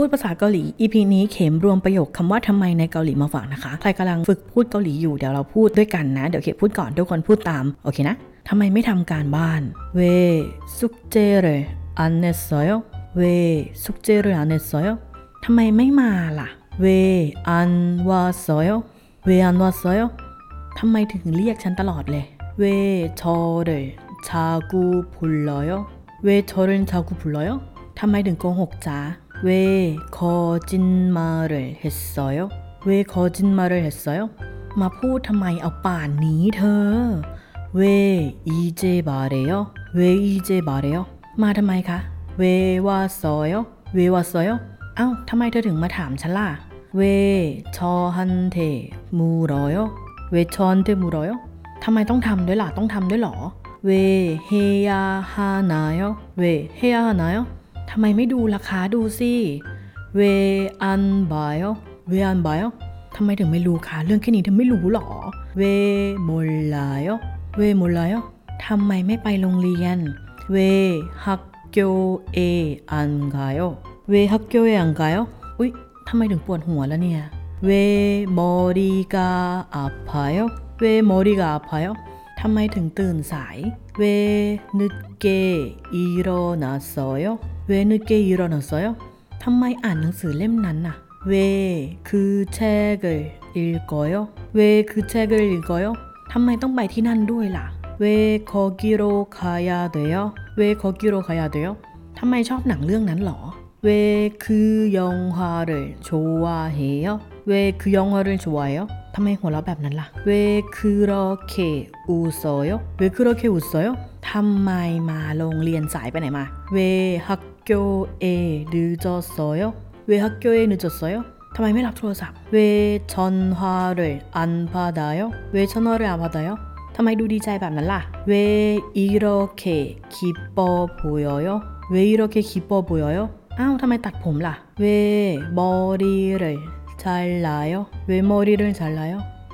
พูดภาษาเกาหลี EP นี้เข็มรวมประโยคคำว่าทำไมในเกาหลีมาฝากนะคะ ใครกำลังฝึกพูดเกาหลีอยู่เดี๋ยวเราพูดด้วยกันนะ เดี๋ยวเข็มพูดก่อนทุกคนพูดตาม โอเคนะ ทำไมไม่ทำการบ้าน เวซุกเจเรอันเนสอยเวซุกเจเรอันเนสอยทำไมไม่มาล่ะ เวอันวาสอยเวอันวาสอยทำไมถึงเรียกฉันตลอดเลย เวชอเรชากูพุลลอยเวชอเรชากูพุลลอยทำไมถึงโกหกจ้า เว거짓말을했어요เว거짓말을했어요มาพูดทำไมเอาป่านนี้เธอ เวอีเจบาเรโยเวอีเจบาเรโยมาทำไมคะ เววาซอยเววาซอยเอ้าทำไมเธอถึงมาถามฉันล่ะ เวชอฮันเทมูรอยเวชอนเทมูรอยทำไมต้องทำด้วยล่ะ ต้องทำด้วยหรอ เวเฮียฮานายเวเฮียฮานาย ทำไมไม่ดูราคาดูสิเวอันบายเวอันบายทำไมถึงไม่รู้คะเรื่องแค่นี้เธอไม่รู้หรอเวโมลายเวโมลายทำไมไม่ไปโรงเรียนเวฮักโกเออันกายเวฮักโกเออันกายอุ๊ยทำไมถึงปวดหัวแล้วเนี่ยเวมอริกาอาพายเวมอริกาอาพายทำไมถึงตื่นสายเวนึกเกอีโรนาโซย 왜 늦게 일어났어요? 탐마이 아, 안능스 렘난나. 왜 그 책을 읽어요? 왜 그 책을 읽어요? 탐마이 똥바이 티난도이라. 왜 거기로 가야 돼요? 왜 거기로 가야 돼요? 탐마이 첩 낭릉 난러. 왜 그 영화를 좋아해요? 왜 그 영화를 좋아해요? 탐마이 호라밥 난라. 왜 그렇게 웃어요? 왜 그렇게 웃어요? ทำไมมาโรงเรียนสายไปไหนมา 왜 학교에 늦었어요? 왜 학교에 늦었어요? ทำไมไม่รับโทรศัพท์ 왜 전화를 안 받아요? 왜 전화를 안 받아요? ทำไมดูดีใจแบบนั้นล่ะ 왜 이렇게 기뻐 보여요? 왜 이렇게 기뻐 보여요? อ้าวทำไมตัดผมล่ะ 왜 머리를 잘라요? 왜 머리를 잘라요?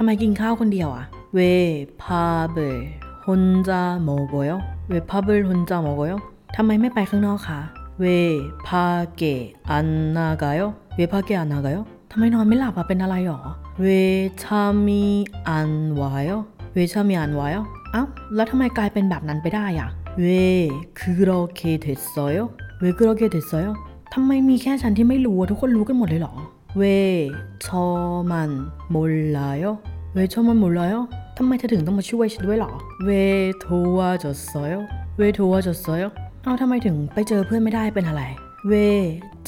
ทำไมกินข้าวคนเดียวอะ왜 밥을 혼자 먹어요 왜 밥을 혼자 먹어요 ทำไมไม่ไปข้างนอกคะเวพาเกอันนากา요เวพาเกอันนากายทำไมนอนไม่หลับอะเป็นอะไรหรอเวชามีอันวา요เวชามีอันวายอ้าแล้วทำไมกลายเป็นแบบนั้นไปได้อะ왜 그렇게 됐어요 왜 그렇게 됐 ทำไมมีแค่ฉันที่ไม่รู้ทุกคนรู้กันหมดเลยหรอ 왜 저만 몰라요? 왜 저만 몰라요? ทำไมเธอถึงต้องมาช่วยฉันด้วยเหรอ 왜 도와줬어요? 왜 도와줬어요? เอาทำไมถึงไปเจอเพื่อนไม่ได้เป็นอะไร 왜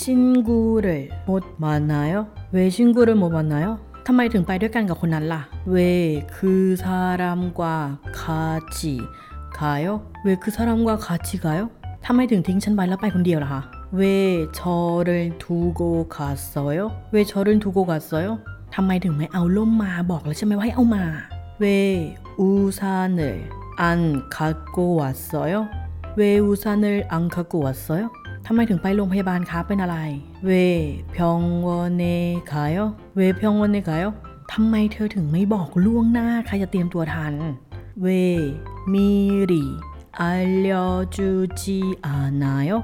친구를 못 만나요? 왜 친구를 못 만나요? ทำไมถึงไปด้วยกันกับคนนั้นล่ะ 왜 그 사람과 같이 가요? 왜 그 사람과 같이 가요? ทำไมถึงทิ้งฉันไว้แล้วไปคนเดียวล่ะคะ 왜 저를 두고 갔어요? 왜 저를 두고 갔어요? ทำไมถึงไม่เอาล่มมาบอกแล้วใช่ไหมว่าให้เอามา 왜 우산을 안 갖고 왔어요? 왜 우산을 안 갖고 왔어요? ทำไมถึงไปโรงพยาบาลคะเป็นอะไร 왜 병원에 가요? 왜 병원에 가요? ทำไมเธอถึงไม่บอกล่วงหน้าใครจะเตรียมตัวทัน 왜 미리 알려주지 않아요?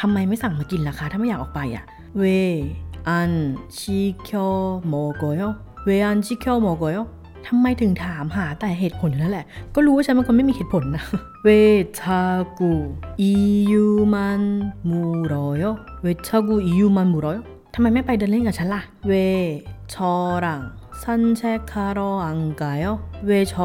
ทำไมไม่สั่งมากินล่ะคะ ถ้าไม่อยากออกไปอ่ะ 왜 안 시켜 먹어요? 왜 안 시켜 먹어요? ทำไมถึงถามหาแต่เหตุผลอยู่นั่นแหละ ก็รู้ว่าฉันเป็นคนไม่มีเหตุผลนะ 왜 자꾸 이유만 물어요? 왜 자꾸 이유만 물어요? ทำไมไม่ไปเดินเล่นกับฉันล่ะ เวชอรังซันเชคาโรอังกายเวชอ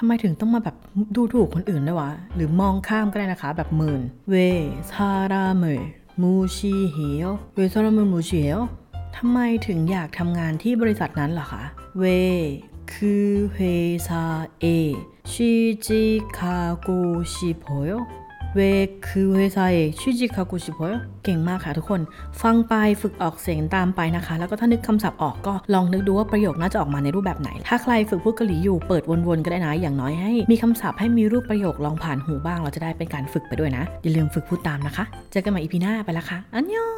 ทำไมถึงต้องมาแบบดูถูกคนอื่นด้วยวะ หรือมองข้ามก็ได้นะคะ แบบเมิน 왜 사람을 무시해요 왜 사람을 무시해요 ทำไมถึงอยากทำงานที่บริษัทนั้นเหรอคะ 왜 그 회사에 취직하고 싶어요 왜 그 회사에 취직하고 싶어요 เก่งมากค่ะทุกคน ฟังไปฝึกออกเสียงตามไปนะคะ แล้วก็ถ้านึกคำศัพท์ออกก็ลองนึกดูว่าประโยคน่าจะออกมาในรูปแบบไหน ถ้าใครฝึกพูดเกาหลีอยู่เปิดวนๆก็ได้นะ อย่างน้อยให้มีคำศัพท์ให้มีรูปประโยคลองผ่านหูบ้าง เราจะได้เป็นการฝึกไปด้วยนะ อย่าลืมฝึกพูดตามนะคะ เจอกันใหม่อีพีหน้าไปละค่ะ อันยอ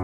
ง